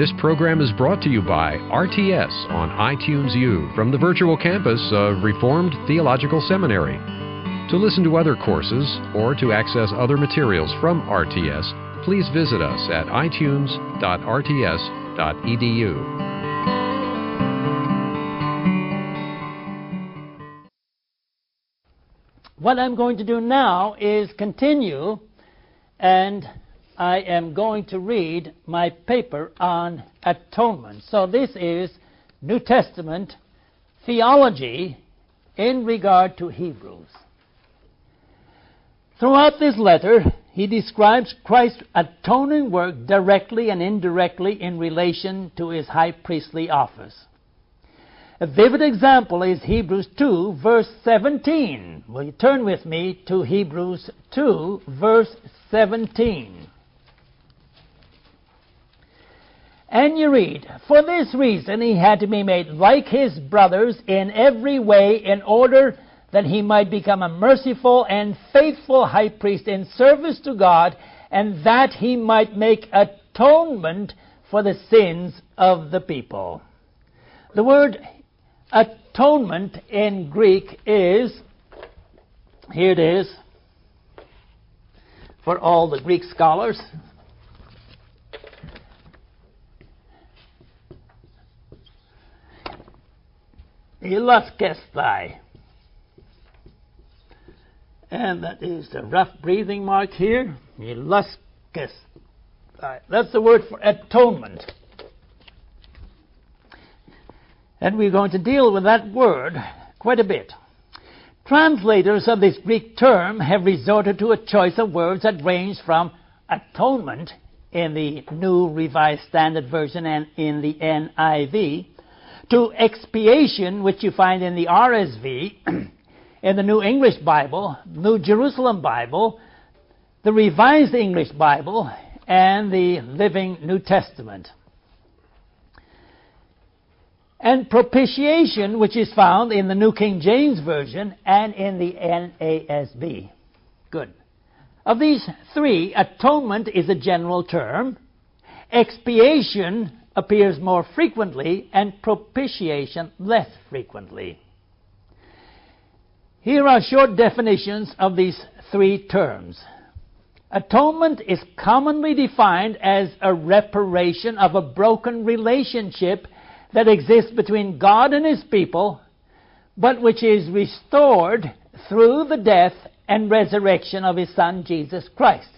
This program is brought to you by RTS on iTunes U from the virtual campus of Reformed Theological Seminary. To listen to other courses or to access other materials from RTS, please visit us at itunes.rts.edu. What I'm going to do now is continue, and I am going to read my paper on atonement. So, this is New Testament theology in regard to Hebrews. Throughout this letter, he describes Christ's atoning work directly and indirectly in relation to his high priestly office. A vivid example is Hebrews 2, verse 17. Will you turn with me to Hebrews 2, verse 17? And you read, For this reason he had to be made like his brothers in every way in order that he might become a merciful and faithful high priest in service to God, and that he might make atonement for the sins of the people. The word Atonement in Greek is, here it is, for all the Greek scholars. Hilaskesthai. And that is the rough breathing mark here. Hilaskesthai. That's the word for atonement. And we're going to deal with that word quite a bit. Translators of this Greek term have resorted to a choice of words that range from atonement in the New Revised Standard Version and in the NIV to expiation, which you find in the RSV, in the New English Bible, New Jerusalem Bible, the Revised English Bible, and the Living New Testament and propitiation, which is found in the New King James Version and in the NASB. Good. Of these three, atonement is a general term, expiation appears more frequently, and propitiation less frequently. Here are short definitions of these three terms. Atonement is commonly defined as a reparation of a broken relationship that exists between God and his people, but which is restored through the death and resurrection of his Son, Jesus Christ.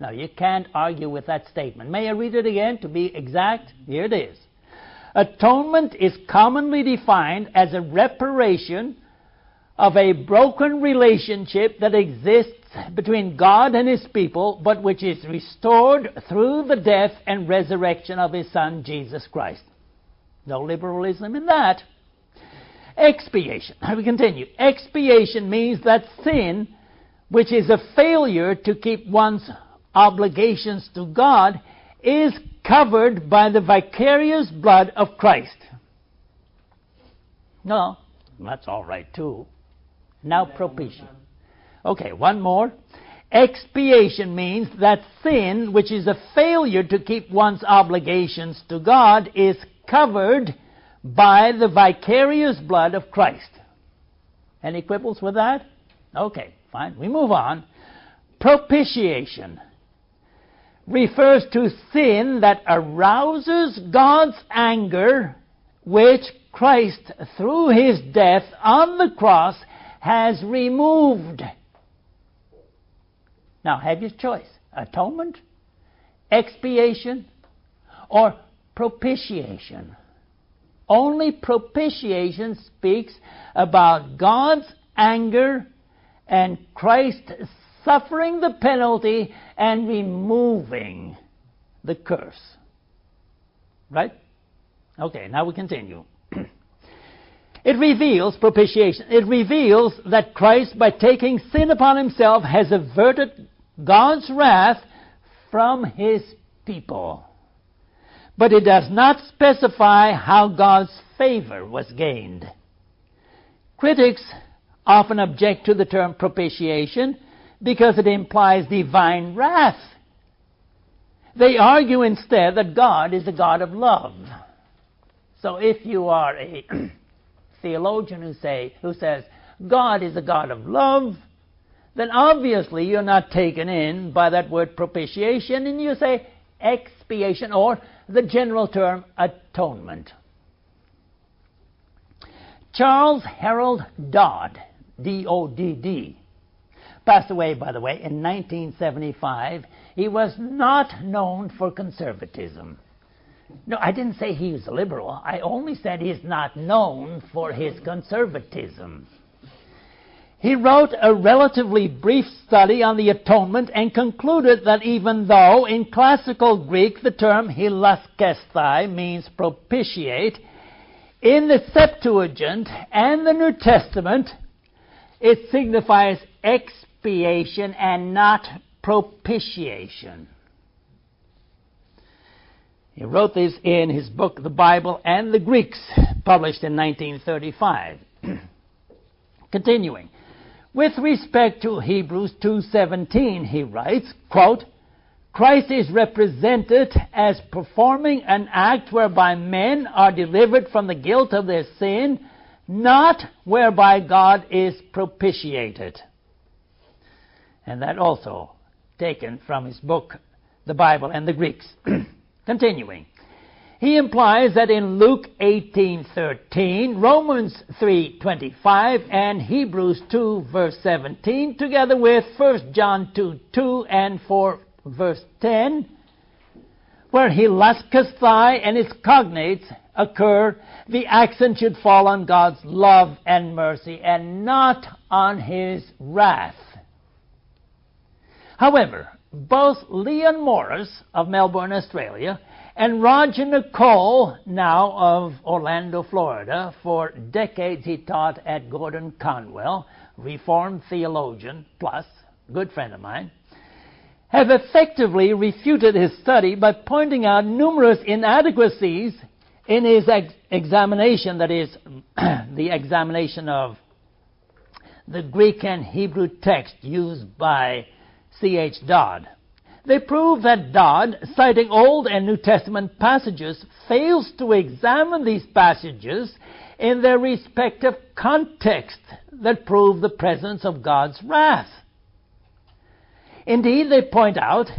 Now, you can't argue with that statement. May I read it again to be exact? Here it is. Atonement is commonly defined as a reparation of a broken relationship that exists between God and His people, but which is restored through the death and resurrection of His Son, Jesus Christ. No liberalism in that. Expiation. We continue. Expiation means that sin, which is a failure to keep one's obligations to God, is covered by the vicarious blood of Christ. No, that's all right too. Now propitiation. Okay, one more. Expiation means that sin, which is a failure to keep one's obligations to God, is covered by the vicarious blood of Christ. Any quibbles with that? Okay, fine. We move on. Propitiation refers to sin that arouses God's anger, which Christ, through his death on the cross, has removed. Now, have your choice atonement, expiation, or propitiation. Only propitiation speaks about God's anger and Christ suffering the penalty and removing the curse. Right? Okay, now we continue. it reveals propitiation. It reveals that Christ, by taking sin upon himself, has averted God's wrath from his people but it does not specify how God's favor was gained. Critics often object to the term propitiation because it implies divine wrath. They argue instead that God is a God of love. So if you are a theologian who say who says God is a God of love, then obviously you're not taken in by that word propitiation and you say expiation or the general term atonement. Charles Harold Dodd, D O D D, passed away, by the way, in 1975. He was not known for conservatism. No, I didn't say he was a liberal. I only said he's not known for his conservatism. He wrote a relatively brief study on the atonement and concluded that even though in classical Greek the term hilaskesthai means propitiate, in the Septuagint and the New Testament it signifies expiation and not propitiation. He wrote this in his book, The Bible and the Greeks, published in 1935. Continuing. With respect to Hebrews 2:17, he writes, quote, Christ is represented as performing an act whereby men are delivered from the guilt of their sin, not whereby God is propitiated. And that also taken from his book, The Bible and the Greeks. Continuing. He implies that in Luke 18:13, Romans 3:25, and Hebrews 2 verse 17, together with 1 John 2 2 and 4 verse 10, where hilaskesthai and its cognates occur, the accent should fall on God's love and mercy and not on his wrath. However, both Leon Morris of Melbourne, Australia, and Roger Nicole, now of Orlando, Florida, for decades he taught at Gordon Conwell, Reformed theologian, plus, good friend of mine, have effectively refuted his study by pointing out numerous inadequacies in his ex- examination, that is, the examination of the Greek and Hebrew text used by C.H. Dodd. They prove that Dodd, citing Old and New Testament passages, fails to examine these passages in their respective context that prove the presence of God's wrath. Indeed, they point out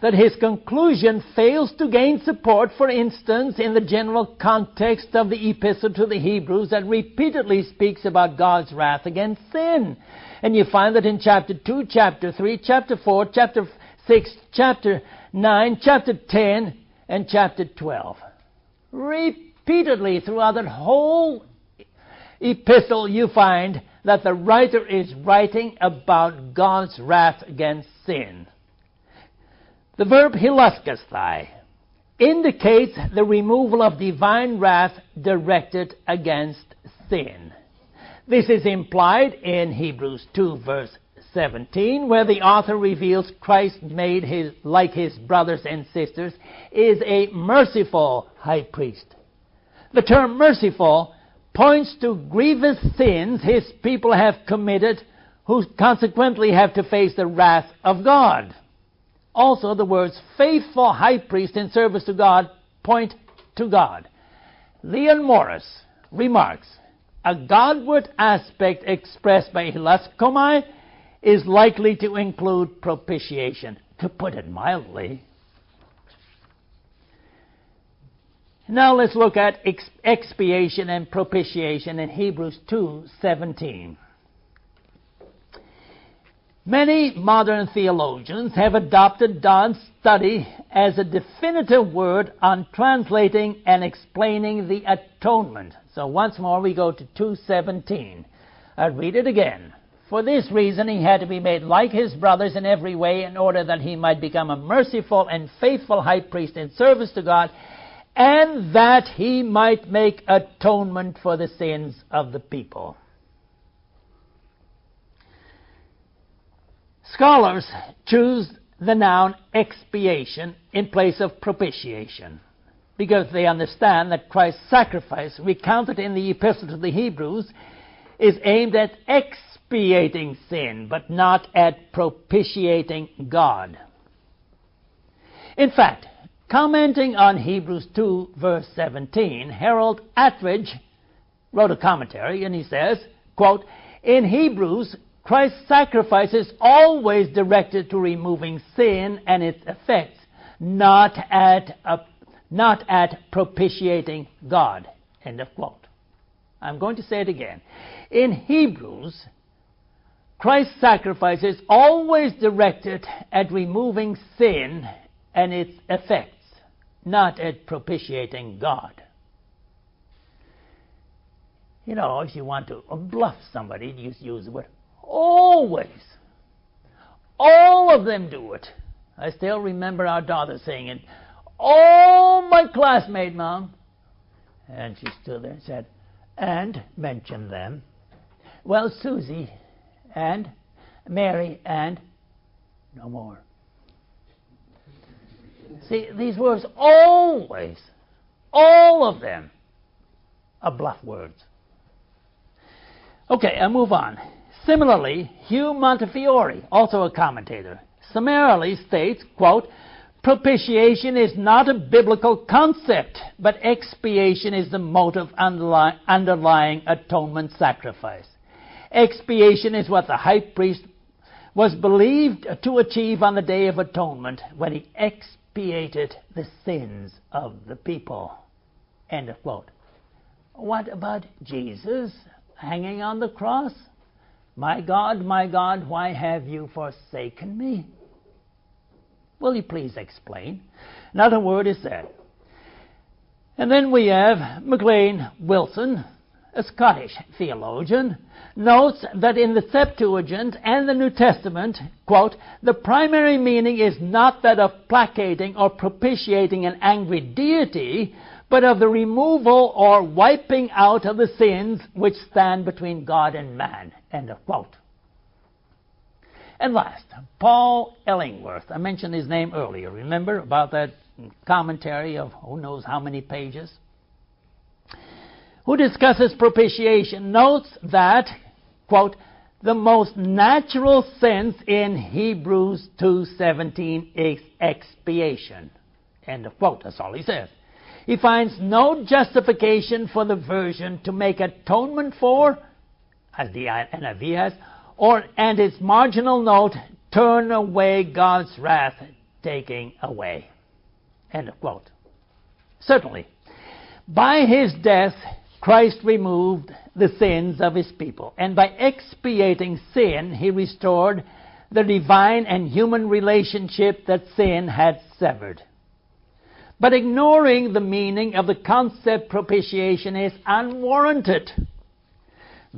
that his conclusion fails to gain support, for instance, in the general context of the epistle to the Hebrews that repeatedly speaks about God's wrath against sin. And you find that in chapter 2, chapter 3, chapter 4, chapter 6, chapter 9, chapter 10, and chapter 12. Repeatedly throughout that whole epistle, you find that the writer is writing about God's wrath against sin. The verb hilaskesthai indicates the removal of divine wrath directed against sin. This is implied in Hebrews 2 verse 17, where the author reveals Christ made his, like his brothers and sisters, is a merciful high priest. The term merciful points to grievous sins his people have committed, who consequently have to face the wrath of God. Also, the words faithful high priest in service to God point to God. Leon Morris remarks, a Godward aspect expressed by hilaskomai is likely to include propitiation, to put it mildly. Now let's look at expiation and propitiation in Hebrews 2:17. Many modern theologians have adopted Dodd's study as a definitive word on translating and explaining the atonement. So once more we go to 2:17. I'll uh, read it again. For this reason, he had to be made like his brothers in every way in order that he might become a merciful and faithful high priest in service to God, and that he might make atonement for the sins of the people. Scholars choose the noun expiation in place of propitiation because they understand that Christ's sacrifice, recounted in the Epistle to the Hebrews, is aimed at expiating sin, but not at propitiating God. In fact, commenting on Hebrews 2, verse 17, Harold Attridge wrote a commentary and he says, quote, In Hebrews, Christ's sacrifice is always directed to removing sin and its effects, not at, a, not at propitiating God. End of quote. I'm going to say it again. In Hebrews, Christ's sacrifice is always directed at removing sin and its effects, not at propitiating God. You know, if you want to bluff somebody, you use the word always. All of them do it. I still remember our daughter saying it. All my classmates, Mom. And she stood there and said, and mentioned them. Well, Susie, and Mary, and no more. See, these words always, all of them, are bluff words. Okay, I move on. Similarly, Hugh Montefiore, also a commentator, summarily states, quote, propitiation is not a biblical concept, but expiation is the motive underlying atonement sacrifice. Expiation is what the high priest was believed to achieve on the Day of Atonement when he expiated the sins of the people. End of quote. What about Jesus hanging on the cross? My God, my God, why have you forsaken me? Will you please explain? Not a word is said. And then we have McLean Wilson, a Scottish theologian, notes that in the Septuagint and the New Testament, quote, the primary meaning is not that of placating or propitiating an angry deity, but of the removal or wiping out of the sins which stand between God and man. End of quote. And last, Paul Ellingworth. I mentioned his name earlier. Remember about that commentary of who knows how many pages? Who discusses propitiation notes that, quote, the most natural sense in Hebrews 2:17 is expiation. End of quote. That's all he says. He finds no justification for the version to make atonement for, as the NIV has, or and its marginal note, turn away God's wrath, taking away. End of quote. Certainly, by his death, Christ removed the sins of his people, and by expiating sin, he restored the divine and human relationship that sin had severed. But ignoring the meaning of the concept propitiation is unwarranted.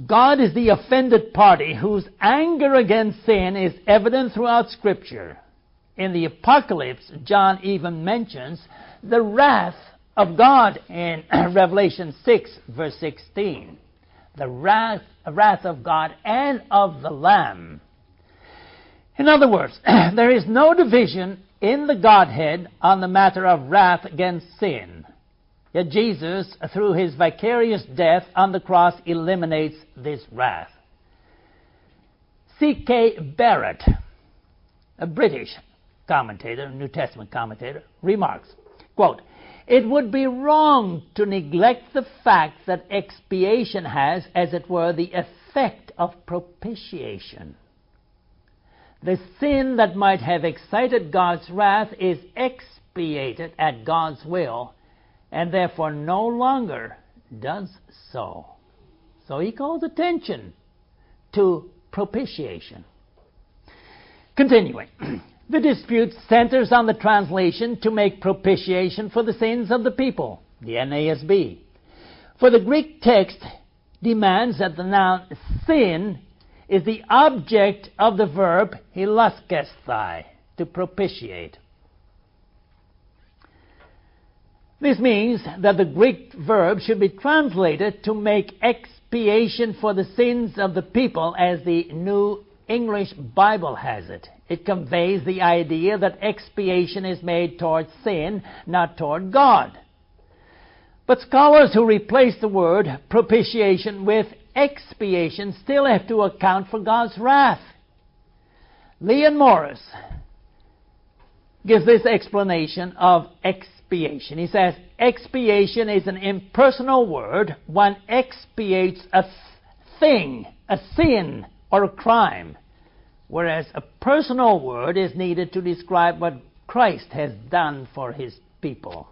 God is the offended party whose anger against sin is evident throughout Scripture. In the Apocalypse, John even mentions the wrath of God in Revelation 6, verse 16. The wrath, wrath of God and of the Lamb. In other words, there is no division in the Godhead on the matter of wrath against sin. Yet Jesus, through his vicarious death on the cross, eliminates this wrath. C.K. Barrett, a British commentator, New Testament commentator, remarks, quote, It would be wrong to neglect the fact that expiation has, as it were, the effect of propitiation. The sin that might have excited God's wrath is expiated at God's will and therefore no longer does so. So he calls attention to propitiation. Continuing, the dispute centers on the translation to make propitiation for the sins of the people, the NASB. For the Greek text demands that the noun sin is the object of the verb hilaskesthai, to propitiate. This means that the Greek verb should be translated to make expiation for the sins of the people as the New English Bible has it. It conveys the idea that expiation is made toward sin, not toward God. But scholars who replace the word propitiation with expiation still have to account for God's wrath. Leon Morris gives this explanation of expiation. He says, expiation is an impersonal word. One expiates a thing, a sin, or a crime, whereas a personal word is needed to describe what Christ has done for his people.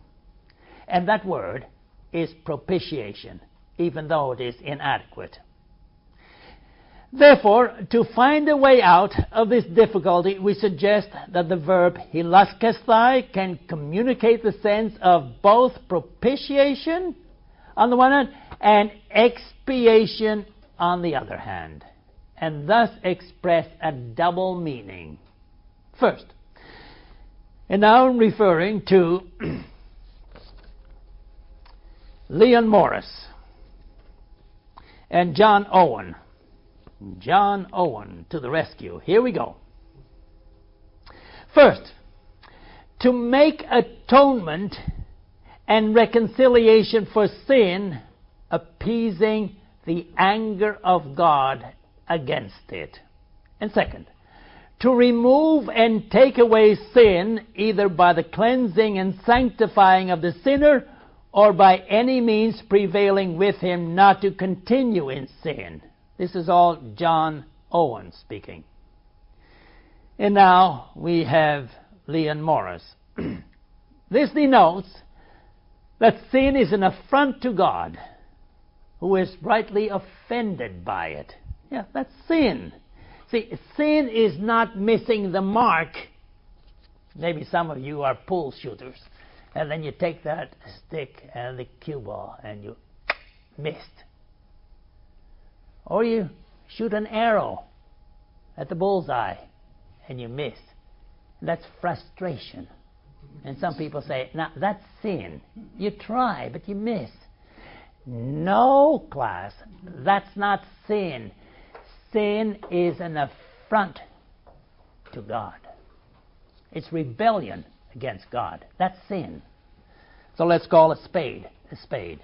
And that word is propitiation, even though it is inadequate. Therefore, to find a way out of this difficulty, we suggest that the verb hilaskesthai can communicate the sense of both propitiation on the one hand and expiation on the other hand, and thus express a double meaning. First, and now I'm referring to Leon Morris and John Owen. John Owen to the rescue. Here we go. First, to make atonement and reconciliation for sin, appeasing the anger of God against it. And second, to remove and take away sin either by the cleansing and sanctifying of the sinner or by any means prevailing with him not to continue in sin. This is all John Owen speaking. And now we have Leon Morris. this denotes that sin is an affront to God, who is rightly offended by it. Yeah, that's sin. See, sin is not missing the mark. Maybe some of you are pool shooters, and then you take that stick and the cue ball and you missed. Or you shoot an arrow at the bullseye and you miss. That's frustration. And some people say, now that's sin. You try, but you miss. No, class, that's not sin. Sin is an affront to God. It's rebellion against God. That's sin. So let's call a spade a spade.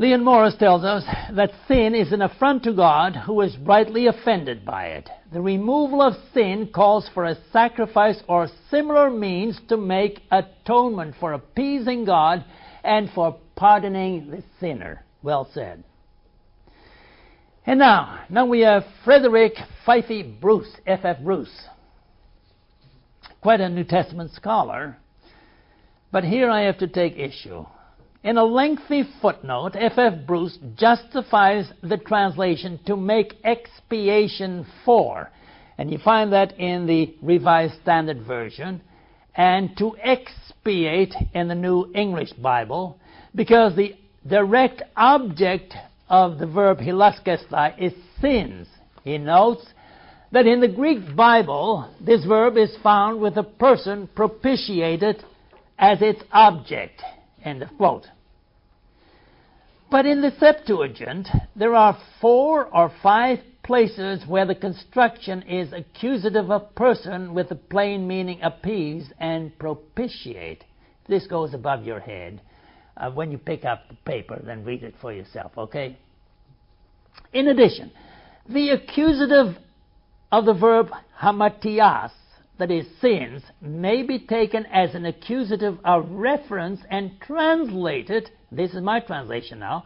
Leon Morris tells us that sin is an affront to God who is rightly offended by it. The removal of sin calls for a sacrifice or similar means to make atonement for appeasing God and for pardoning the sinner. Well said. And now, now we have Frederick Fyvie Bruce, F.F. Bruce. Quite a New Testament scholar. But here I have to take issue. In a lengthy footnote, F.F. Bruce justifies the translation to make expiation for, and you find that in the Revised Standard Version, and to expiate in the New English Bible, because the direct object of the verb hilaskesthai is sins. He notes that in the Greek Bible, this verb is found with a person propitiated as its object. End of quote. But in the Septuagint, there are four or five places where the construction is accusative of person with the plain meaning appease and propitiate. This goes above your head. Uh, when you pick up the paper, then read it for yourself, okay? In addition, the accusative of the verb hamartias that is, sins, may be taken as an accusative of reference and translated, this is my translation now,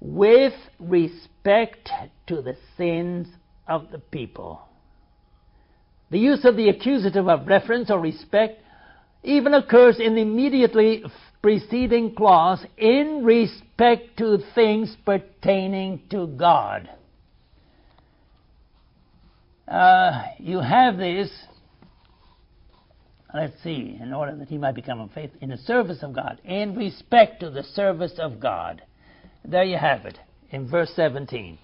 with respect to the sins of the people. The use of the accusative of reference or respect even occurs in the immediately preceding clause in respect to things pertaining to God. Uh, you have this let's see, in order that he might become a faith in the service of God, in respect to the service of God. There you have it, in verse 17.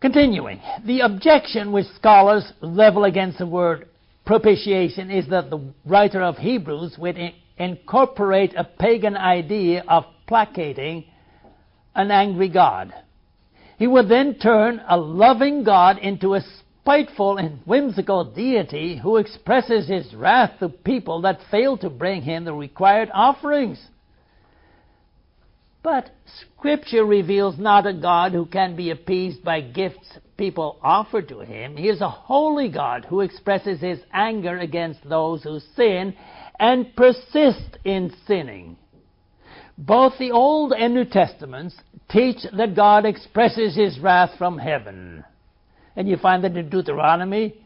Continuing, the objection which scholars level against the word propitiation is that the writer of Hebrews would incorporate a pagan idea of placating an angry God. He would then turn a loving God into a spiteful and whimsical deity who expresses his wrath to people that fail to bring him the required offerings. But Scripture reveals not a God who can be appeased by gifts people offer to him. He is a holy God who expresses his anger against those who sin and persist in sinning. Both the Old and New Testaments teach that God expresses his wrath from heaven. And you find that in Deuteronomy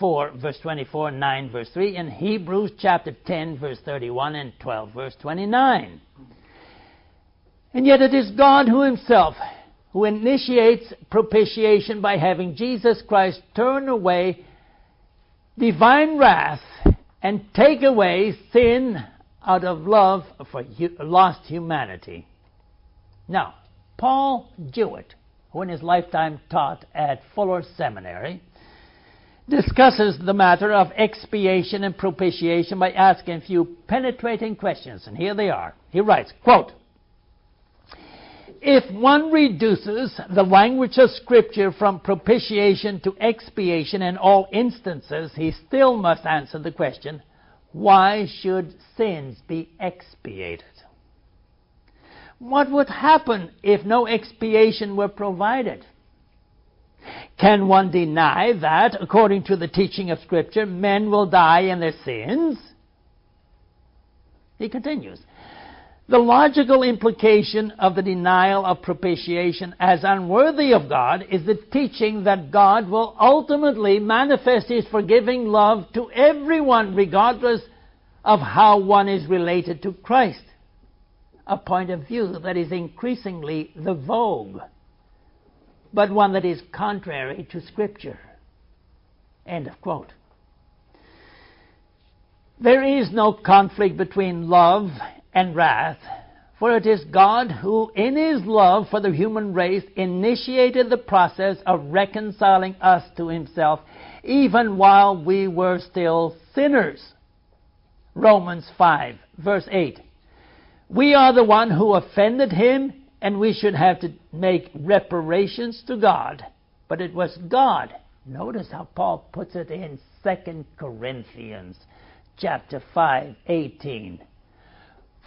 4, verse 24, 9, verse 3, in Hebrews chapter 10, verse 31, and 12, verse 29. And yet it is God who himself who initiates propitiation by having Jesus Christ turn away divine wrath and take away sin out of love for lost humanity. Now, Paul Jewett, who in his lifetime taught at Fuller Seminary, discusses the matter of expiation and propitiation by asking a few penetrating questions, and here they are. He writes, quote, if one reduces the language of Scripture from propitiation to expiation in all instances, he still must answer the question why should sins be expiated? What would happen if no expiation were provided? Can one deny that, according to the teaching of Scripture, men will die in their sins? He continues the logical implication of the denial of propitiation as unworthy of God is the teaching that God will ultimately manifest His forgiving love to everyone, regardless of how one is related to Christ. A point of view that is increasingly the vogue, but one that is contrary to Scripture. End of quote. There is no conflict between love and wrath, for it is God who, in His love for the human race, initiated the process of reconciling us to Himself, even while we were still sinners. Romans 5, verse 8. We are the one who offended Him, and we should have to make reparations to God. But it was God. Notice how Paul puts it in 2 Corinthians chapter 5, 18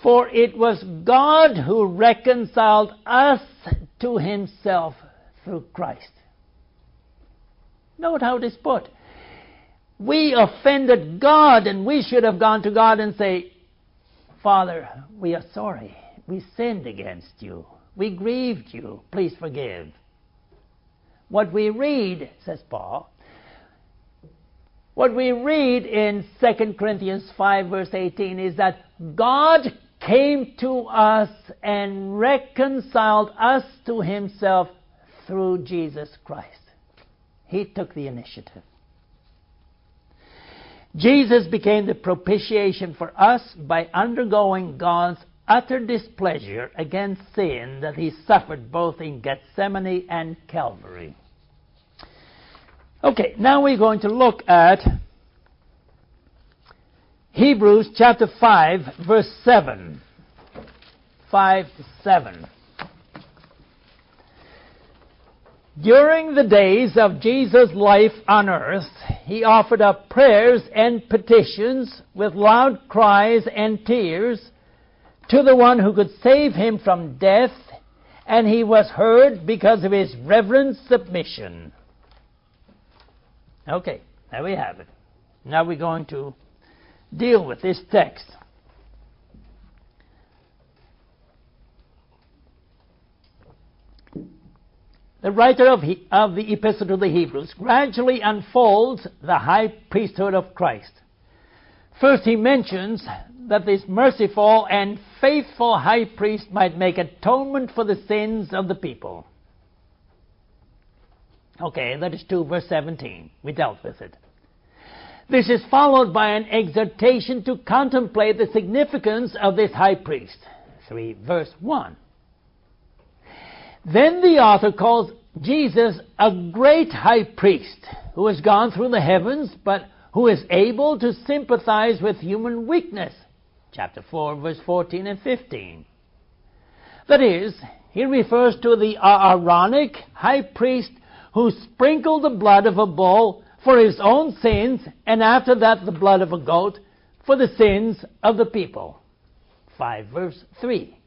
for it was God who reconciled us to himself through Christ. Note how it is put. We offended God, and we should have gone to God and say, Father, we are sorry. We sinned against you. We grieved you. Please forgive. What we read, says Paul, what we read in 2 Corinthians 5, verse 18, is that God came to us and reconciled us to himself through Jesus Christ. He took the initiative. Jesus became the propitiation for us by undergoing God's utter displeasure against sin that he suffered both in Gethsemane and Calvary. Okay, now we're going to look at Hebrews chapter 5, verse 7. 5 7. During the days of Jesus' life on earth, he offered up prayers and petitions with loud cries and tears to the one who could save him from death, and he was heard because of his reverent submission. Okay, there we have it. Now we're going to deal with this text. The writer of, he, of the Epistle to the Hebrews gradually unfolds the high priesthood of Christ. First, he mentions that this merciful and faithful high priest might make atonement for the sins of the people. Okay, that is 2 verse 17. We dealt with it. This is followed by an exhortation to contemplate the significance of this high priest. 3 verse 1. Then the author calls Jesus a great high priest who has gone through the heavens but who is able to sympathize with human weakness. Chapter 4, verse 14 and 15. That is, he refers to the Aaronic high priest who sprinkled the blood of a bull for his own sins, and after that the blood of a goat for the sins of the people. 5 verse 3.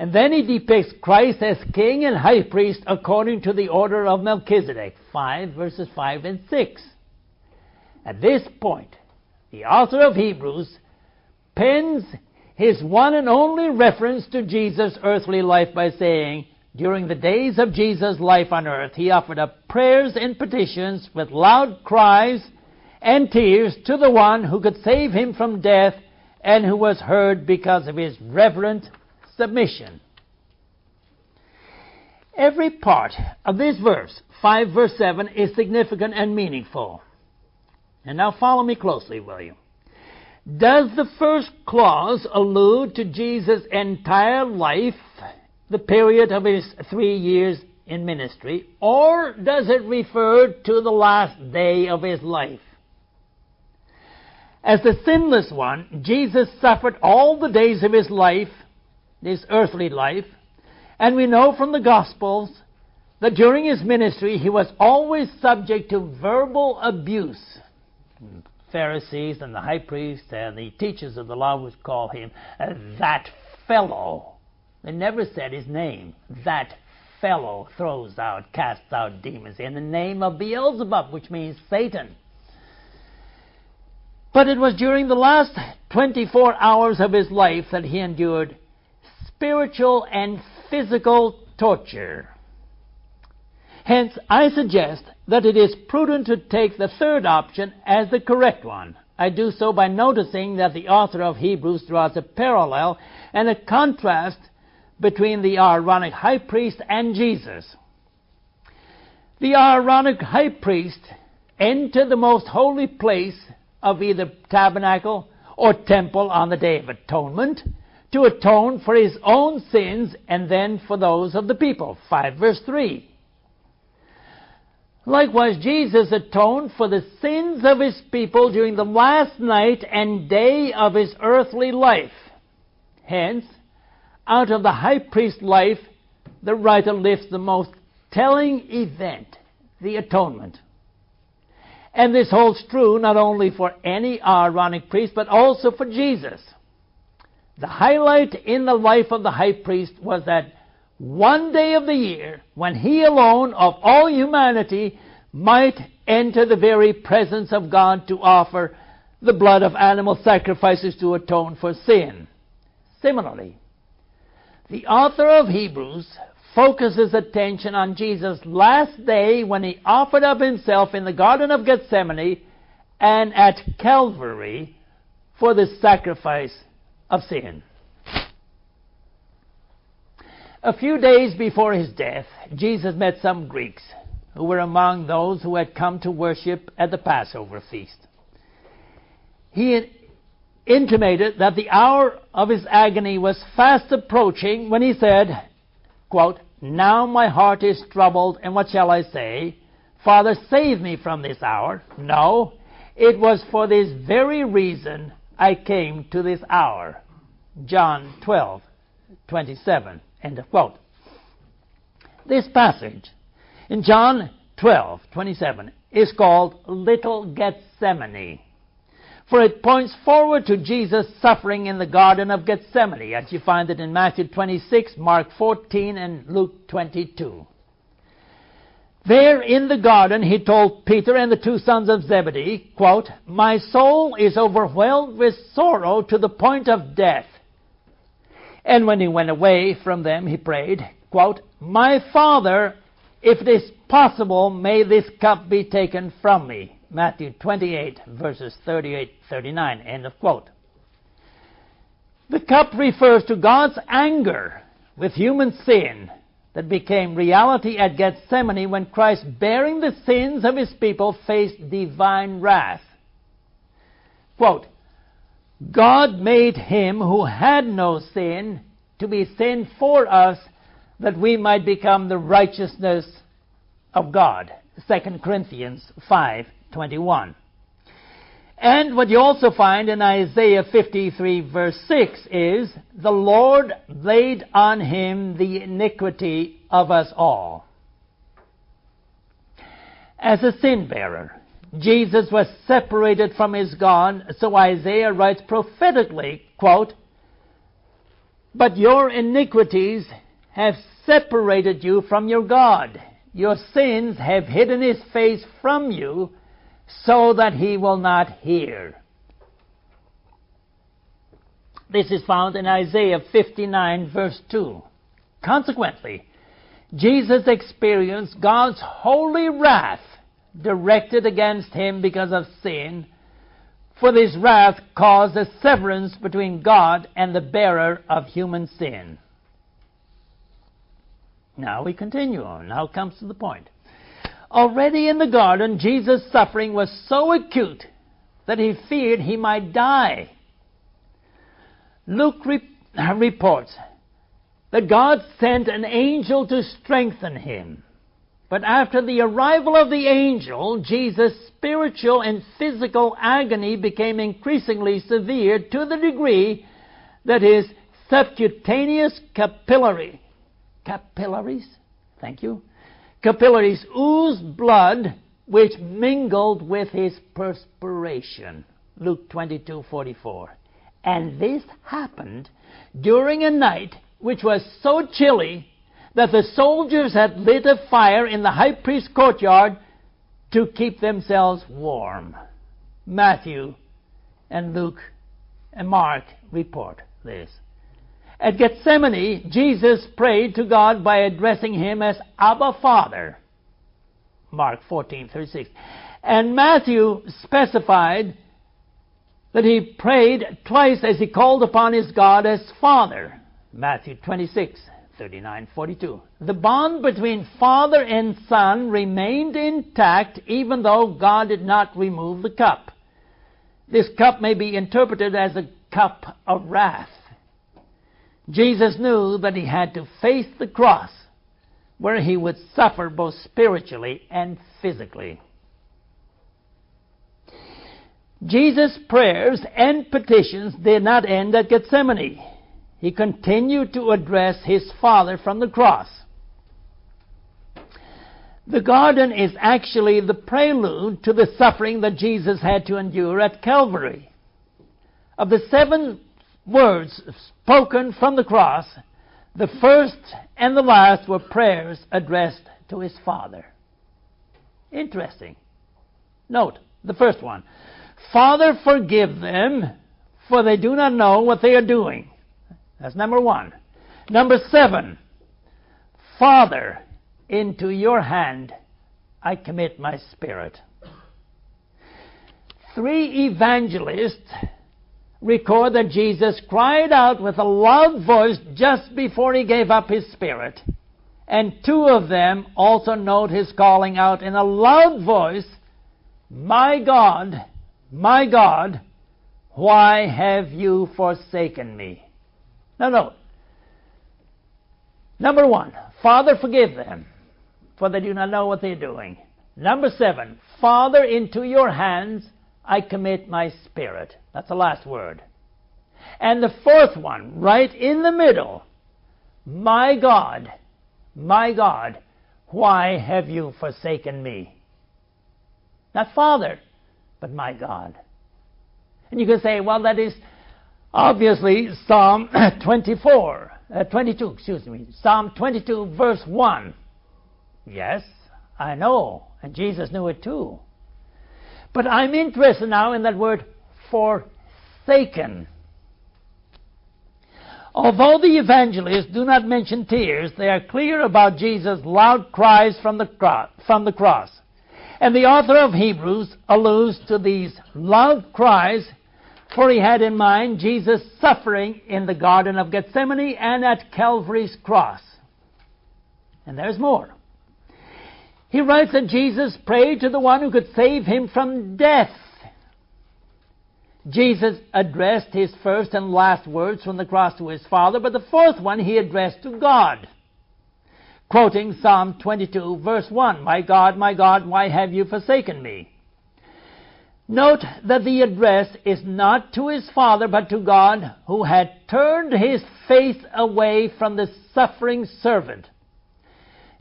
And then he depicts Christ as king and high priest according to the order of Melchizedek, 5 verses 5 and 6. At this point, the author of Hebrews pens his one and only reference to Jesus' earthly life by saying, During the days of Jesus' life on earth, he offered up prayers and petitions with loud cries and tears to the one who could save him from death and who was heard because of his reverent submission. Every part of this verse, 5 verse 7, is significant and meaningful. And now follow me closely, will you? Does the first clause allude to Jesus' entire life, the period of his three years in ministry, or does it refer to the last day of his life? As the sinless one, Jesus suffered all the days of his life, his earthly life, and we know from the Gospels that during his ministry he was always subject to verbal abuse. Pharisees and the high priests and the teachers of the law would call him uh, that fellow. They never said his name. That fellow throws out, casts out demons in the name of Beelzebub, which means Satan. But it was during the last 24 hours of his life that he endured spiritual and physical torture. Hence, I suggest that it is prudent to take the third option as the correct one. I do so by noticing that the author of Hebrews draws a parallel and a contrast between the Aaronic high priest and Jesus. The Aaronic high priest entered the most holy place of either tabernacle or temple on the Day of Atonement to atone for his own sins and then for those of the people. 5 verse 3. Likewise, Jesus atoned for the sins of his people during the last night and day of his earthly life. Hence, out of the high priest life, the writer lifts the most telling event, the atonement. And this holds true not only for any Aaronic priest, but also for Jesus. The highlight in the life of the high priest was that one day of the year when he alone of all humanity might enter the very presence of God to offer the blood of animal sacrifices to atone for sin. Similarly, the author of Hebrews focuses attention on Jesus' last day when he offered up himself in the Garden of Gethsemane and at Calvary for the sacrifice of sin. A few days before his death, Jesus met some Greeks who were among those who had come to worship at the Passover feast. He intimated that the hour of his agony was fast approaching when he said, quote, Now my heart is troubled, and what shall I say? Father, save me from this hour. No, it was for this very reason I came to this hour. John 12, 27. End of quote. This passage in John 12, 27 is called Little Gethsemane for it points forward to Jesus' suffering in the Garden of Gethsemane, as you find it in Matthew 26, Mark 14, and Luke 22. There in the garden, he told Peter and the two sons of Zebedee, quote, My soul is overwhelmed with sorrow to the point of death. And when he went away from them, he prayed, quote, My Father, if it is possible, may this cup be taken from me. Matthew 28, verses 38 39. End of quote. The cup refers to God's anger with human sin that became reality at Gethsemane when Christ, bearing the sins of his people, faced divine wrath. Quote, God made him who had no sin to be sin for us that we might become the righteousness of God. 2 Corinthians 5 21. And what you also find in Isaiah 53, verse 6 is the Lord laid on him the iniquity of us all. As a sin bearer, Jesus was separated from his God, so Isaiah writes prophetically, quote, But your iniquities have separated you from your God. Your sins have hidden his face from you so that he will not hear. This is found in Isaiah 59, verse 2. Consequently, Jesus experienced God's holy wrath directed against him because of sin, for this wrath caused a severance between God and the bearer of human sin. Now we continue on. Now comes to the point. Already in the garden, Jesus' suffering was so acute that he feared he might die. Luke re- reports that God sent an angel to strengthen him. But after the arrival of the angel, Jesus' spiritual and physical agony became increasingly severe to the degree that his subcutaneous capillary capillaries, thank you, capillaries oozed blood which mingled with his perspiration. Luke 22:44. And this happened during a night which was so chilly that the soldiers had lit a fire in the high priest's courtyard to keep themselves warm. Matthew and Luke and Mark report this. At Gethsemane, Jesus prayed to God by addressing him as Abba Father. Mark 14:36. And Matthew specified that he prayed twice as he called upon his God as Father. Matthew 26, 39, 42. The bond between Father and Son remained intact even though God did not remove the cup. This cup may be interpreted as a cup of wrath. Jesus knew that he had to face the cross where he would suffer both spiritually and physically. Jesus' prayers and petitions did not end at Gethsemane he continued to address his Father from the cross. The garden is actually the prelude to the suffering that Jesus had to endure at Calvary. Of the seven words spoken from the cross, the first and the last were prayers addressed to his Father. Interesting. Note the first one Father, forgive them, for they do not know what they are doing. That's number one. Number seven, Father, into your hand I commit my spirit. Three evangelists record that Jesus cried out with a loud voice just before he gave up his spirit. And two of them also note his calling out in a loud voice, My God, my God, why have you forsaken me? No, no. Number one, Father, forgive them, for they do not know what they're doing. Number seven, Father, into your hands I commit my spirit. That's the last word. And the fourth one, right in the middle, my God, my God, why have you forsaken me? Not Father, but my God. And you can say, well, that is Obviously, Psalm 24, uh, 22, excuse me, Psalm 22, verse 1. Yes, I know, and Jesus knew it too. But I'm interested now in that word forsaken. Although the evangelists do not mention tears, they are clear about Jesus' loud cries from the, cross, from the cross. And the author of Hebrews alludes to these loud cries for he had in mind Jesus' suffering in the Garden of Gethsemane and at Calvary's cross. And there's more. He writes that Jesus prayed to the one who could save him from death. Jesus addressed his first and last words from the cross to his Father, but the fourth one he addressed to God. Quoting Psalm 22, verse 1 My God, my God, why have you forsaken me? Note that the address is not to his father, but to God, who had turned his face away from the suffering servant.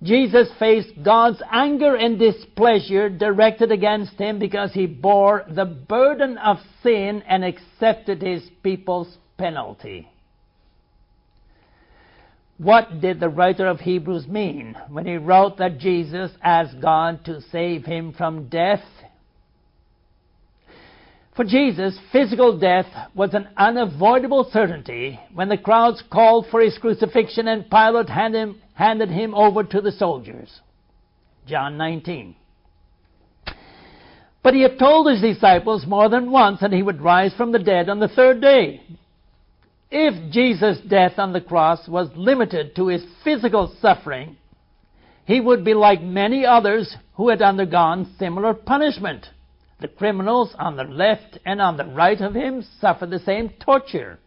Jesus faced God's anger and displeasure directed against him because he bore the burden of sin and accepted his people's penalty. What did the writer of Hebrews mean when he wrote that Jesus asked God to save him from death? For Jesus, physical death was an unavoidable certainty when the crowds called for his crucifixion and Pilate handed him over to the soldiers. John 19. But he had told his disciples more than once that he would rise from the dead on the third day. If Jesus' death on the cross was limited to his physical suffering, he would be like many others who had undergone similar punishment. The criminals on the left and on the right of him suffered the same torture.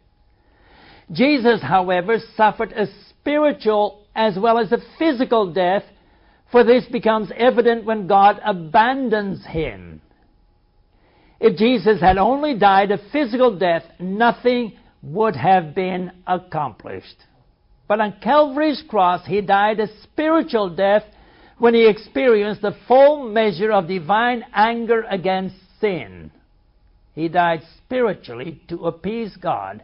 Jesus, however, suffered a spiritual as well as a physical death, for this becomes evident when God abandons him. If Jesus had only died a physical death, nothing would have been accomplished. But on Calvary's cross, he died a spiritual death when he experienced the full measure of divine anger against sin. He died spiritually to appease God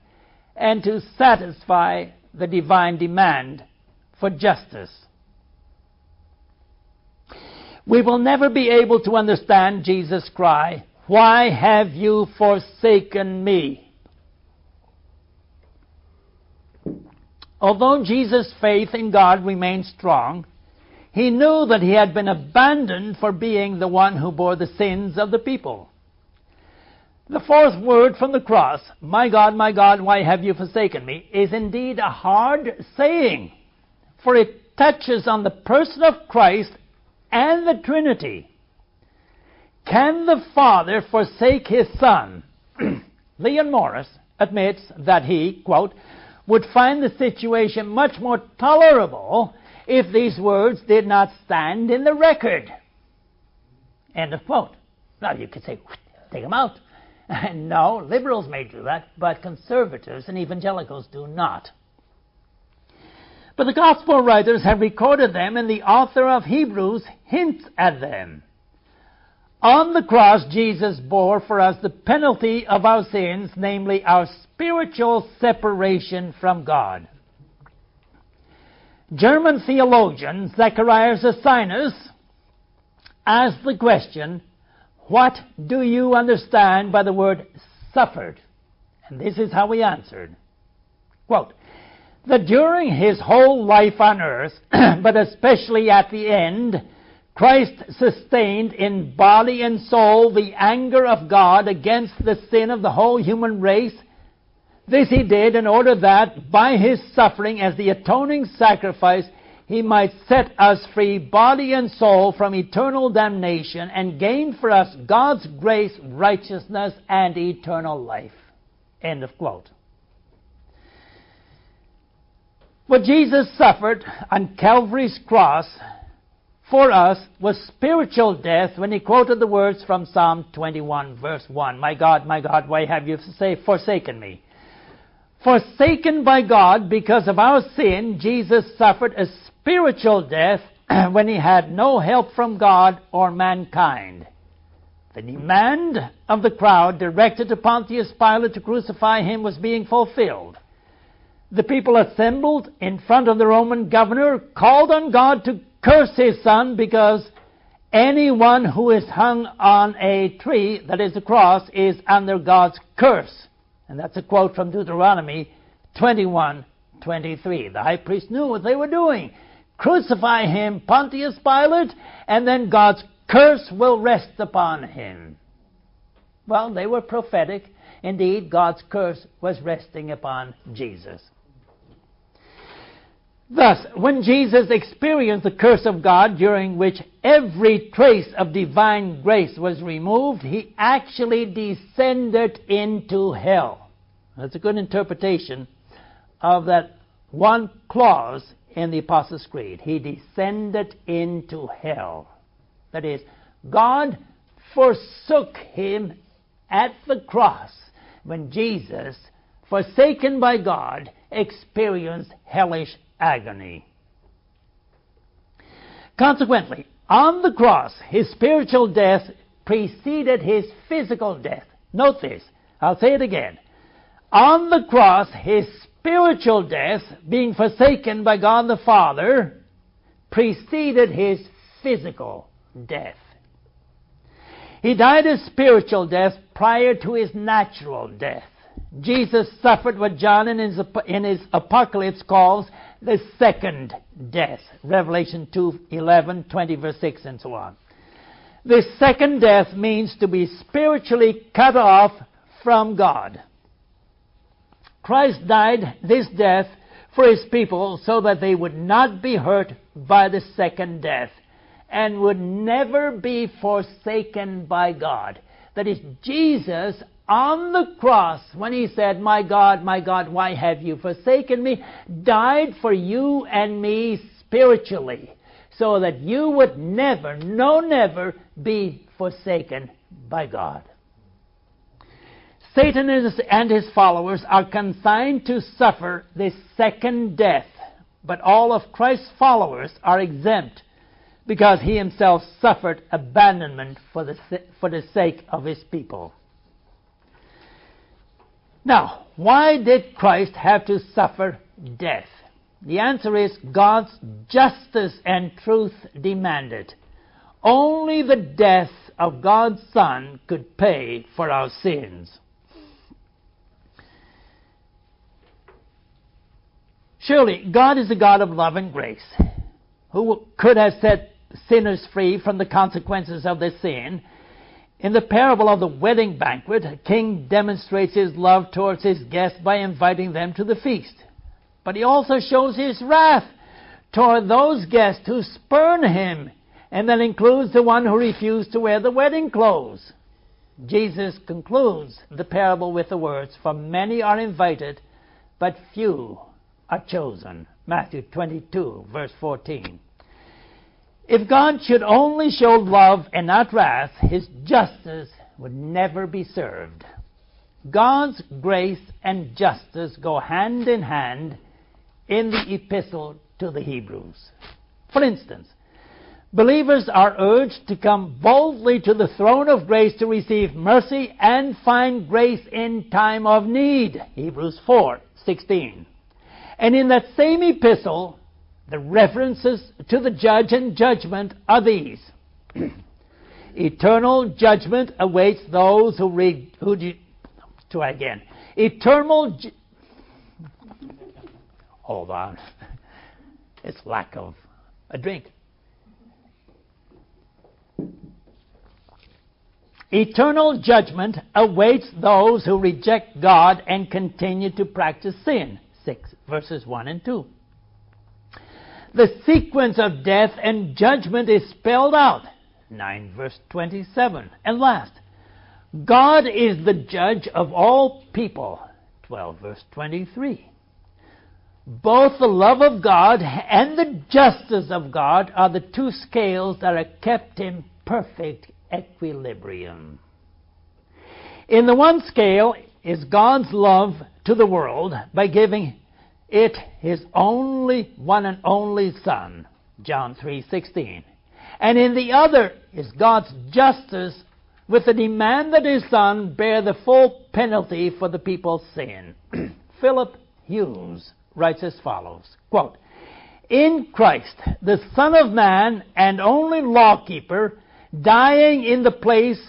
and to satisfy the divine demand for justice. We will never be able to understand Jesus' cry, Why have you forsaken me? Although Jesus' faith in God remained strong, he knew that he had been abandoned for being the one who bore the sins of the people. The fourth word from the cross, My God, my God, why have you forsaken me, is indeed a hard saying, for it touches on the person of Christ and the Trinity. Can the Father forsake his Son? Leon Morris admits that he, quote, would find the situation much more tolerable if these words did not stand in the record. End of quote. Now you could say, take them out. no, liberals may do that, but conservatives and evangelicals do not. But the gospel writers have recorded them, and the author of Hebrews hints at them. On the cross, Jesus bore for us the penalty of our sins, namely our spiritual separation from God. German theologian Zacharias Ursinus asked the question, What do you understand by the word suffered? And this is how he answered. Quote, that during his whole life on earth, but especially at the end, Christ sustained in body and soul the anger of God against the sin of the whole human race this he did in order that, by his suffering as the atoning sacrifice, he might set us free, body and soul, from eternal damnation and gain for us God's grace, righteousness, and eternal life. End of quote. What Jesus suffered on Calvary's cross for us was spiritual death when he quoted the words from Psalm 21, verse 1 My God, my God, why have you forsaken me? Forsaken by God because of our sin, Jesus suffered a spiritual death when he had no help from God or mankind. The demand of the crowd directed to Pontius Pilate to crucify him was being fulfilled. The people assembled in front of the Roman governor called on God to curse his son because anyone who is hung on a tree, that is a cross, is under God's curse. And that's a quote from Deuteronomy 21 23. The high priest knew what they were doing. Crucify him, Pontius Pilate, and then God's curse will rest upon him. Well, they were prophetic. Indeed, God's curse was resting upon Jesus. Thus, when Jesus experienced the curse of God, during which every trace of divine grace was removed, he actually descended into hell. That's a good interpretation of that one clause in the Apostles' Creed. He descended into hell. That is, God forsook him at the cross when Jesus, forsaken by God, experienced hellish agony. Consequently, on the cross, his spiritual death preceded his physical death. Note this. I'll say it again. On the cross, his spiritual death, being forsaken by God the Father, preceded his physical death. He died a spiritual death prior to his natural death. Jesus suffered what John in his, in his apocalypse calls the second death. Revelation 2 11, 20, verse 6, and so on. The second death means to be spiritually cut off from God. Christ died this death for his people so that they would not be hurt by the second death and would never be forsaken by God. That is, Jesus on the cross, when he said, My God, my God, why have you forsaken me? died for you and me spiritually, so that you would never, no, never be forsaken by God. Satan and his followers are consigned to suffer the second death, but all of Christ's followers are exempt because he himself suffered abandonment for the, for the sake of his people. Now, why did Christ have to suffer death? The answer is God's justice and truth demanded. Only the death of God's Son could pay for our sins. Surely, God is a God of love and grace, who could have set sinners free from the consequences of their sin. In the parable of the wedding banquet, a king demonstrates his love towards his guests by inviting them to the feast. But he also shows his wrath toward those guests who spurn him, and that includes the one who refused to wear the wedding clothes. Jesus concludes the parable with the words, For many are invited, but few are chosen. Matthew 22, verse 14. If God should only show love and not wrath, his justice would never be served. God's grace and justice go hand in hand in the epistle to the Hebrews. For instance, believers are urged to come boldly to the throne of grace to receive mercy and find grace in time of need. Hebrews 4:16. And in that same epistle, the references to the judge and judgment are these. Eternal judgment awaits those who read. Who do, try again. Eternal. Ju- Hold on. It's lack of a drink. Eternal judgment awaits those who reject God and continue to practice sin. 6 verses 1 and 2. The sequence of death and judgment is spelled out. 9 verse 27. And last, God is the judge of all people. 12 verse 23. Both the love of God and the justice of God are the two scales that are kept in perfect equilibrium. In the one scale is God's love to the world by giving it his only one and only son john 3:16 and in the other is god's justice with the demand that his son bear the full penalty for the people's sin. Philip hughes writes as follows quote in christ the son of man and only lawkeeper dying in the place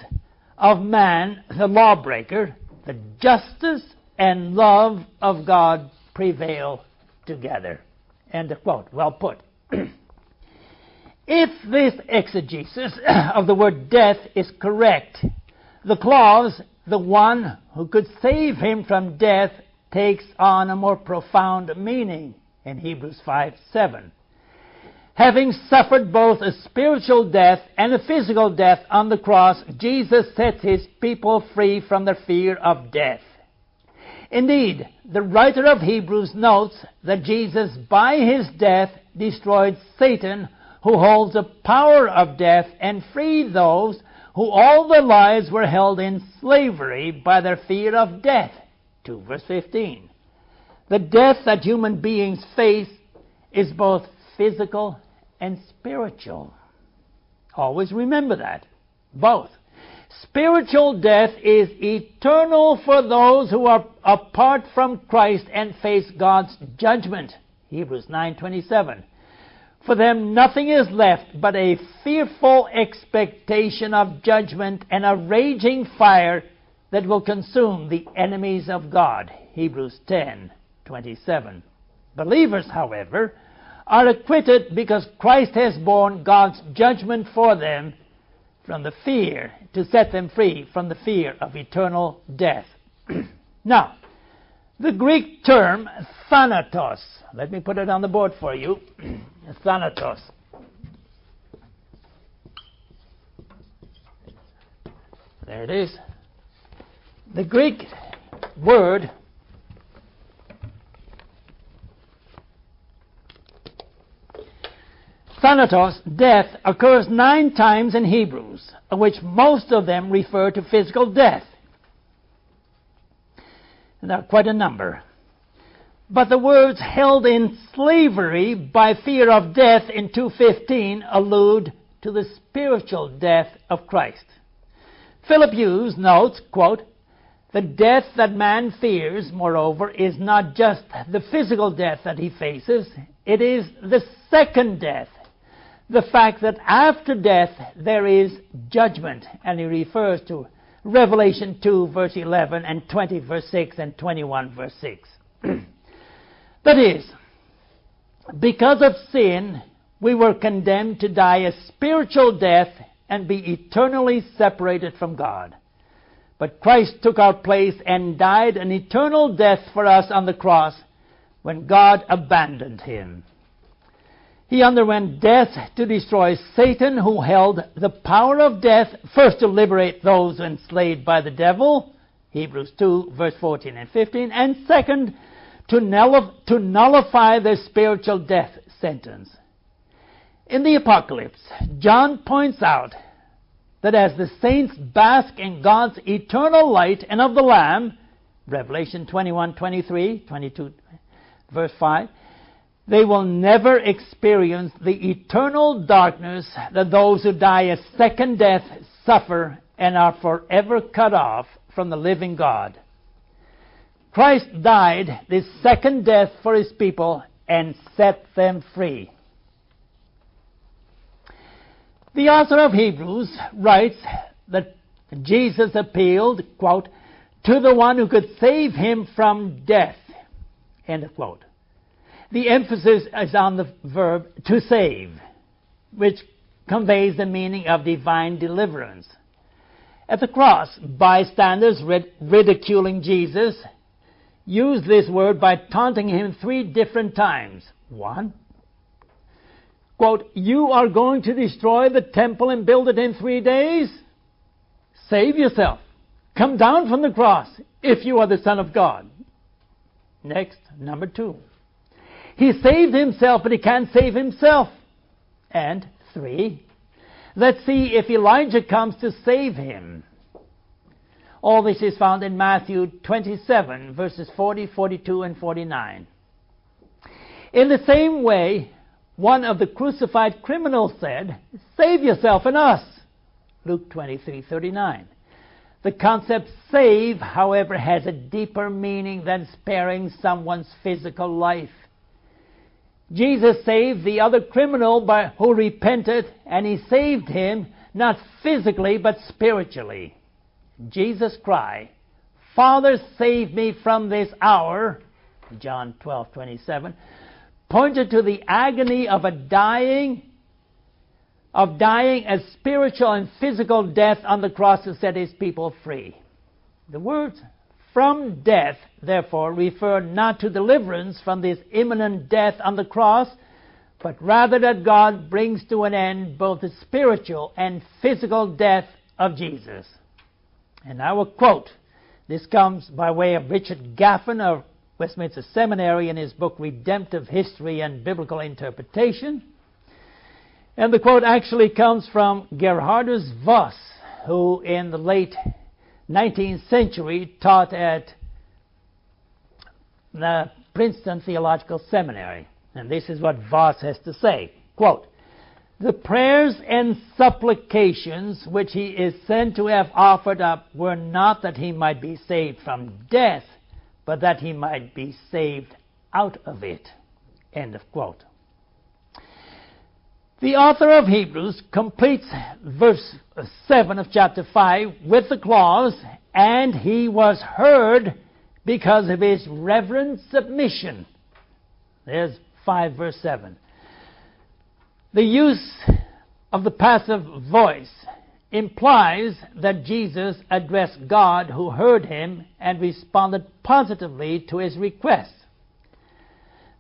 of man the lawbreaker the justice and love of god prevail together. End of quote. Well put. if this exegesis of the word death is correct, the clause, the one who could save him from death, takes on a more profound meaning in Hebrews 5 7. Having suffered both a spiritual death and a physical death on the cross, Jesus sets his people free from the fear of death. Indeed, the writer of Hebrews notes that Jesus, by his death, destroyed Satan, who holds the power of death, and freed those who all their lives were held in slavery by their fear of death. 2 verse 15. The death that human beings face is both physical and spiritual. Always remember that. Both. Spiritual death is eternal for those who are apart from Christ and face God's judgment. Hebrews 9:27. For them nothing is left but a fearful expectation of judgment and a raging fire that will consume the enemies of God. Hebrews 10:27. Believers, however, are acquitted because Christ has borne God's judgment for them from the fear to set them free from the fear of eternal death. now, the Greek term thanatos, let me put it on the board for you. thanatos. There it is. The Greek word Thanatos, death, occurs nine times in Hebrews, of which most of them refer to physical death. Are quite a number. But the words held in slavery by fear of death in 215 allude to the spiritual death of Christ. Philip Hughes notes, quote, the death that man fears, moreover, is not just the physical death that he faces, it is the second death, the fact that after death there is judgment. And he refers to Revelation 2, verse 11, and 20, verse 6, and 21, verse 6. that is, because of sin, we were condemned to die a spiritual death and be eternally separated from God. But Christ took our place and died an eternal death for us on the cross when God abandoned him. He underwent death to destroy Satan, who held the power of death, first to liberate those enslaved by the devil, Hebrews 2, verse 14 and 15, and second, to, nullify the spiritual death sentence. In the Apocalypse, John points out that as the saints bask in God's eternal light and of the Lamb, Revelation 21, 23, 22, verse 5, they will never experience the eternal darkness that those who die a second death suffer and are forever cut off from the living God. Christ died this second death for his people and set them free. The author of Hebrews writes that Jesus appealed, quote, to the one who could save him from death, end quote. The emphasis is on the verb to save, which conveys the meaning of divine deliverance. At the cross, bystanders ridiculing Jesus used this word by taunting him three different times. One, quote, You are going to destroy the temple and build it in three days? Save yourself. Come down from the cross if you are the Son of God. Next, number two. He saved himself, but he can't save himself. And three, let's see if Elijah comes to save him. All this is found in Matthew 27, verses 40, 42, and 49. In the same way, one of the crucified criminals said, Save yourself and us. Luke 23, 39. The concept save, however, has a deeper meaning than sparing someone's physical life. Jesus saved the other criminal by, who repented, and he saved him not physically but spiritually. Jesus' cried, Father, save me from this hour, John 12, 27, pointed to the agony of a dying, of dying a spiritual and physical death on the cross to set his people free. The words from death, therefore, refer not to deliverance from this imminent death on the cross, but rather that God brings to an end both the spiritual and physical death of Jesus. And I will quote. This comes by way of Richard Gaffin of Westminster Seminary in his book Redemptive History and Biblical Interpretation. And the quote actually comes from Geerhardus Vos, who in the late 19th century taught at the Princeton Theological Seminary. And this is what Vos has to say. Quote, The prayers and supplications which he is said to have offered up were not that he might be saved from death, but that he might be saved out of it. End of quote. The author of Hebrews completes verse 7 of chapter 5 with the clause, and he was heard because of his reverent submission. There's 5 verse 7. The use of the passive voice implies that Jesus addressed God who heard him and responded positively to his request.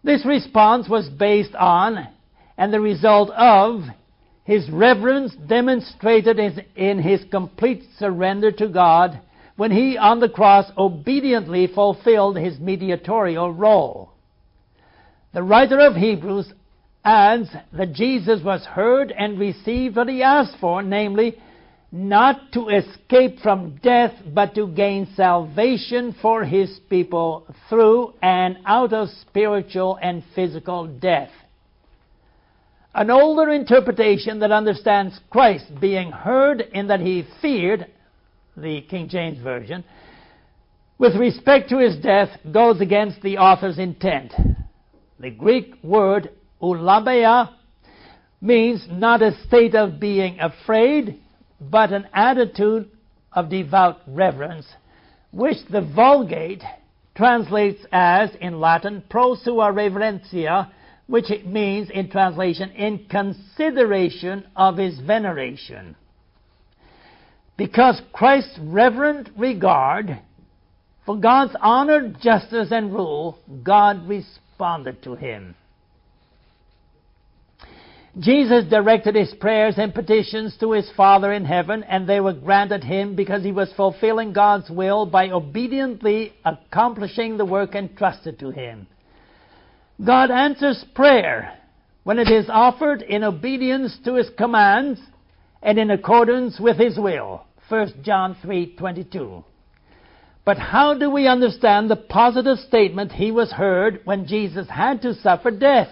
This response was based on and the result of his reverence demonstrated in his complete surrender to God when he on the cross obediently fulfilled his mediatorial role. The writer of Hebrews adds that Jesus was heard and received what he asked for, namely, not to escape from death, but to gain salvation for his people through and out of spiritual and physical death. An older interpretation that understands Christ being heard in that he feared, the King James Version, with respect to his death goes against the author's intent. The Greek word eulabeia means not a state of being afraid, but an attitude of devout reverence, which the Vulgate translates as, in Latin, pro sua reverentia, which it means in translation, in consideration of his veneration. Because Christ's reverent regard for God's honor, justice, and rule, God responded to him. Jesus directed his prayers and petitions to his Father in heaven, and they were granted him because he was fulfilling God's will by obediently accomplishing the work entrusted to him. God answers prayer when it is offered in obedience to his commands and in accordance with his will. 1 John 3:22. But how do we understand the positive statement he was heard when Jesus had to suffer death?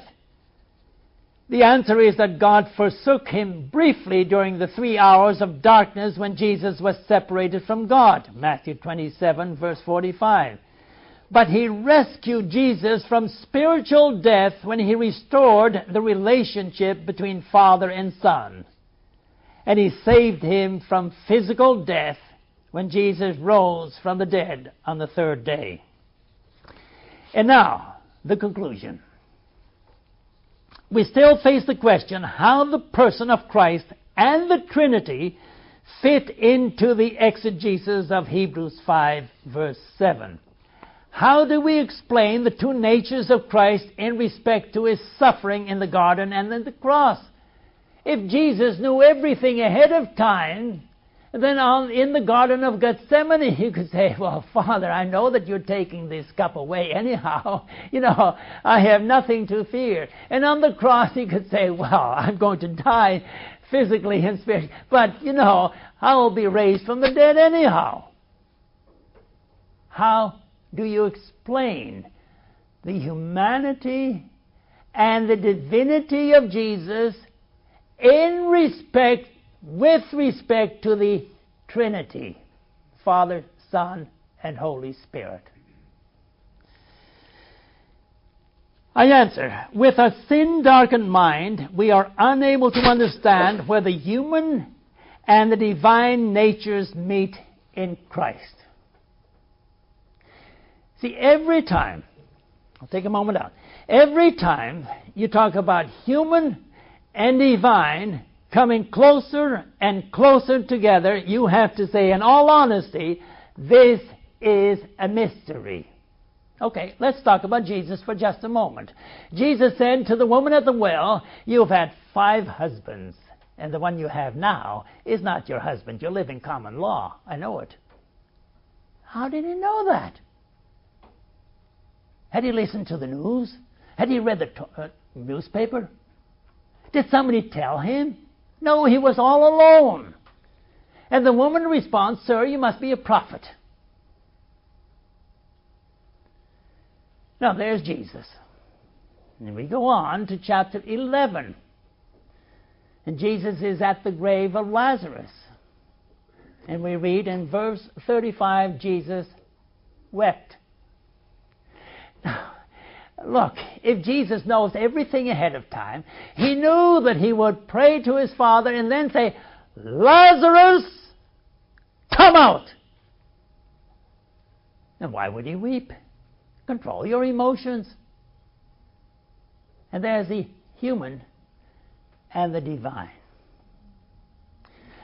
The answer is that God forsook him briefly during the three hours of darkness when Jesus was separated from God. Matthew 27, verse 45. But he rescued Jesus from spiritual death when he restored the relationship between Father and Son. And he saved him from physical death when Jesus rose from the dead on the third day. And now, the conclusion we still face the question how the person of Christ and the Trinity fit into the exegesis of Hebrews 5, verse 7. How do we explain the two natures of Christ in respect to his suffering in the garden and in the cross? If Jesus knew everything ahead of time, then on, in the Garden of Gethsemane, he could say, Well, Father, I know that you're taking this cup away anyhow. You know, I have nothing to fear. And on the cross, he could say, Well, I'm going to die physically and spiritually. But, you know, I will be raised from the dead anyhow. How do you explain the humanity and the divinity of Jesus in respect with respect to the Trinity Father, Son, and Holy Spirit? I answer, with a sin darkened mind, we are unable to understand where the human and the divine natures meet in Christ. See, every time, I'll take a moment out, every time you talk about human and divine, coming closer and closer together, you have to say, in all honesty, this is a mystery. Okay, let's talk about Jesus for just a moment. Jesus said to the woman at the well, You've had five husbands, and the one you have now is not your husband. You live in common law. I know it. How did he know that? Had he listened to the news? Had he read the to- uh, newspaper? Did somebody tell him? No, he was all alone. And the woman responds, Sir, you must be a prophet. Now, there's Jesus. And we go on to chapter 11. And Jesus is at the grave of Lazarus. And we read in verse 35 Jesus wept. Now, look, if Jesus knows everything ahead of time, he knew that he would pray to his Father and then say, Lazarus, come out. And why would he weep? Control your emotions. And there's the human and the divine.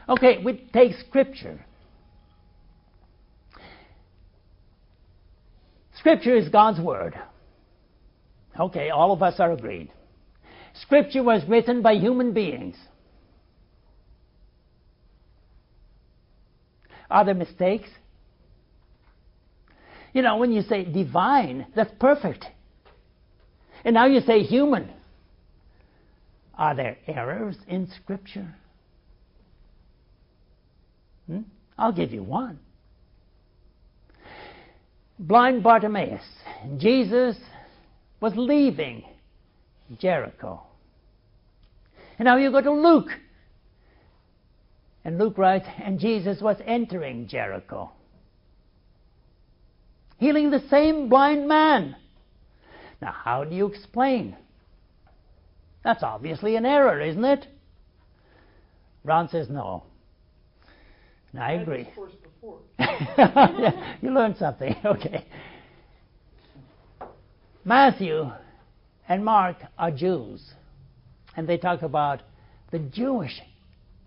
Okay, we take Scripture. Scripture is God's Word. Okay, all of us are agreed. Scripture was written by human beings. Are there mistakes? You know, when you say divine, that's perfect. And now you say human. Are there errors in Scripture? Hmm? I'll give you one. Blind Bartimaeus. Jesus was leaving Jericho. And now you go to Luke. And Luke writes, and Jesus was entering Jericho, healing the same blind man. Now, how do you explain? That's obviously an error, isn't it? Ron says no. And I agree. you learned something. Okay. Matthew and Mark are Jews, and they talk about the Jewish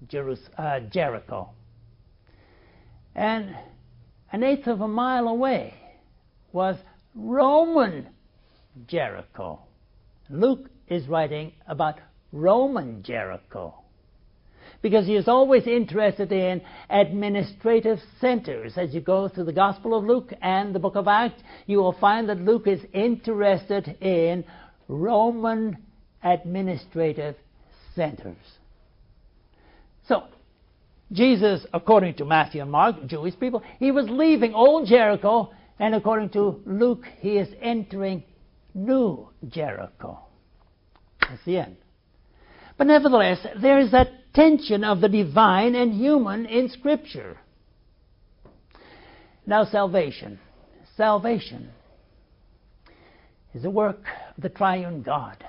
Jerus- uh, Jericho. And an eighth of a mile away was Roman Jericho. Luke is writing about Roman Jericho because he is always interested in administrative centers. As you go through the Gospel of Luke and the book of Acts, you will find that Luke is interested in Roman administrative centers. So, Jesus, according to Matthew and Mark, Jewish people, he was leaving old Jericho, and according to Luke, he is entering new Jericho. That's the end. But nevertheless, there is that tension of the divine and human in Scripture. Now, salvation. Salvation is the work of the triune God.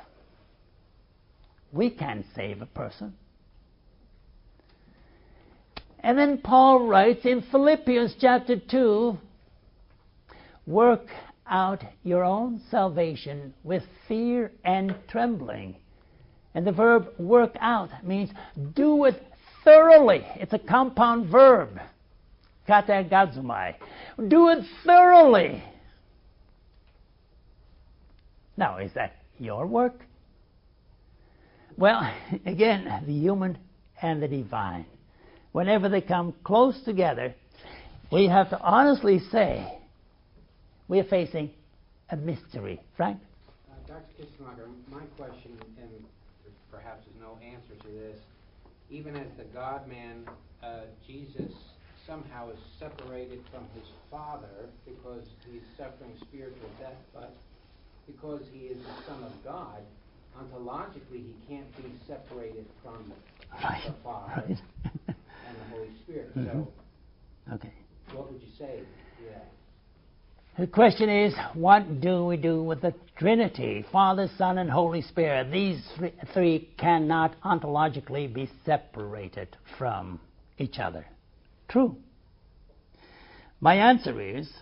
We can't save a person. And then Paul writes in Philippians chapter 2 work out your own salvation with fear and trembling. And the verb work out means do it thoroughly. It's a compound verb. Katergazomai. Do it thoroughly. Now, is that your work? Well, again, the human and the divine. Whenever they come close together, we have to honestly say we're facing a mystery. Frank? Uh, Dr. Kistemaker, my question, and perhaps there's no answer to this, even as the God man, uh, Jesus somehow is separated from his Father because he's suffering spiritual death, but because he is the Son of God, ontologically he can't be separated from right. the Father right. and the Holy Spirit. Mm-hmm. So, okay. what would you say to that? The question is, what do we do with the Trinity, Father, Son, and Holy Spirit? These three cannot ontologically be separated from each other. True. My answer is,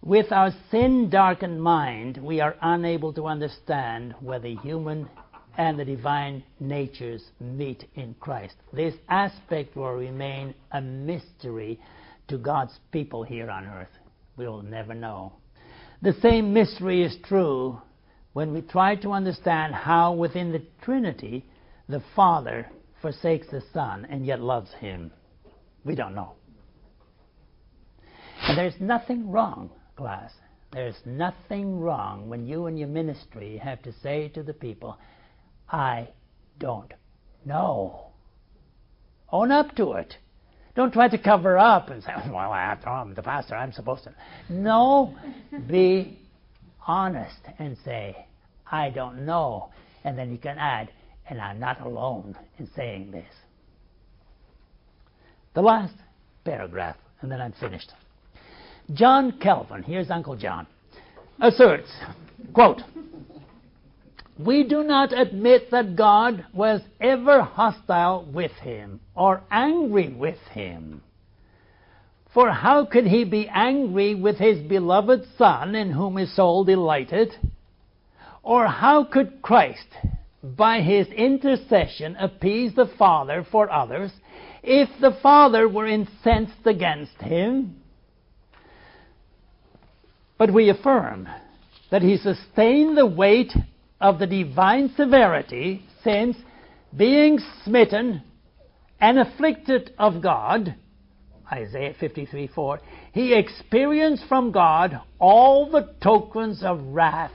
with our sin darkened mind, we are unable to understand where the human and the divine natures meet in Christ. This aspect will remain a mystery to God's people here on earth we'll never know. The same mystery is true when we try to understand how within the Trinity the Father forsakes the Son and yet loves him. We don't know. And there's nothing wrong, class. There's nothing wrong when you and your ministry have to say to the people, I don't know. Own up to it. Don't try to cover up and say, well, I'm the pastor, I'm supposed to. No, be honest and say, I don't know. And then you can add, And I'm not alone in saying this. The last paragraph, and then I'm finished. John Calvin, here's Uncle John, asserts, quote, we do not admit that God was ever hostile with him or angry with him. For how could he be angry with his beloved Son in whom his soul delighted? Or how could Christ, by his intercession, appease the Father for others if the Father were incensed against him? But we affirm that he sustained the weight of the divine severity, since, being smitten and afflicted of God, Isaiah 53 4, he experienced from God all the tokens of wrath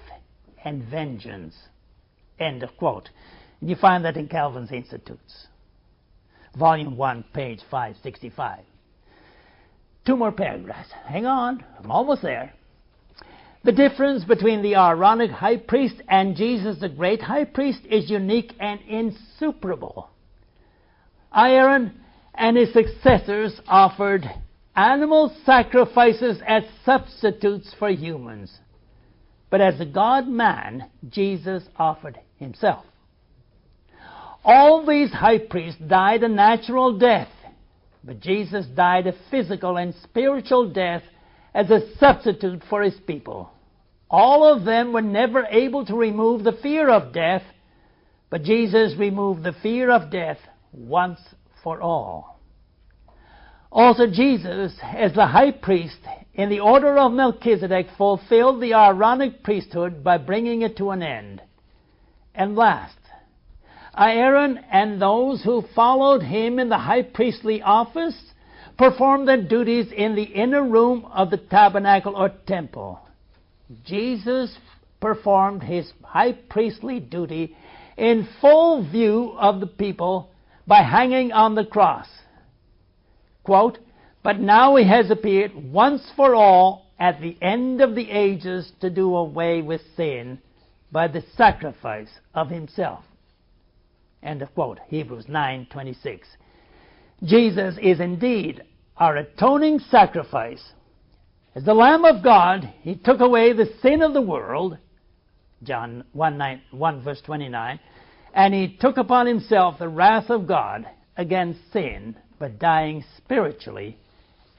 and vengeance. End of quote. And you find that in Calvin's Institutes, Volume 1, page 565. Two more paragraphs. Hang on, I'm almost there. The difference between the Aaronic high priest and Jesus, the great high priest, is unique and insuperable. Aaron and his successors offered animal sacrifices as substitutes for humans. But as a God man, Jesus offered himself. All these high priests died a natural death, but Jesus died a physical and spiritual death as a substitute for his people. All of them were never able to remove the fear of death, but Jesus removed the fear of death once for all. Also, Jesus, as the high priest in the order of Melchizedek, fulfilled the Aaronic priesthood by bringing it to an end. And last, Aaron and those who followed him in the high priestly office performed their duties in the inner room of the tabernacle or temple. Jesus performed his high priestly duty in full view of the people by hanging on the cross. Quote, but now he has appeared once for all at the end of the ages to do away with sin by the sacrifice of himself. End of quote. Hebrews 9:26. Jesus is indeed our atoning sacrifice. As the Lamb of God, He took away the sin of the world, John 1, 9, 1 verse 29, and He took upon Himself the wrath of God against sin, but dying spiritually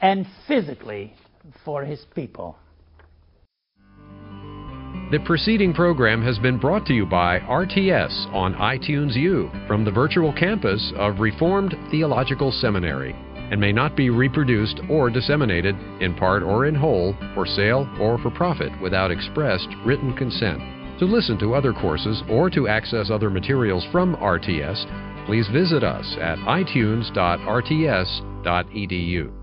and physically for His people. The preceding program has been brought to you by RTS on iTunes U from the virtual campus of Reformed Theological Seminary and may not be reproduced or disseminated, in part or in whole, for sale or for profit without expressed written consent. To listen to other courses or to access other materials from RTS, please visit us at itunes.rts.edu.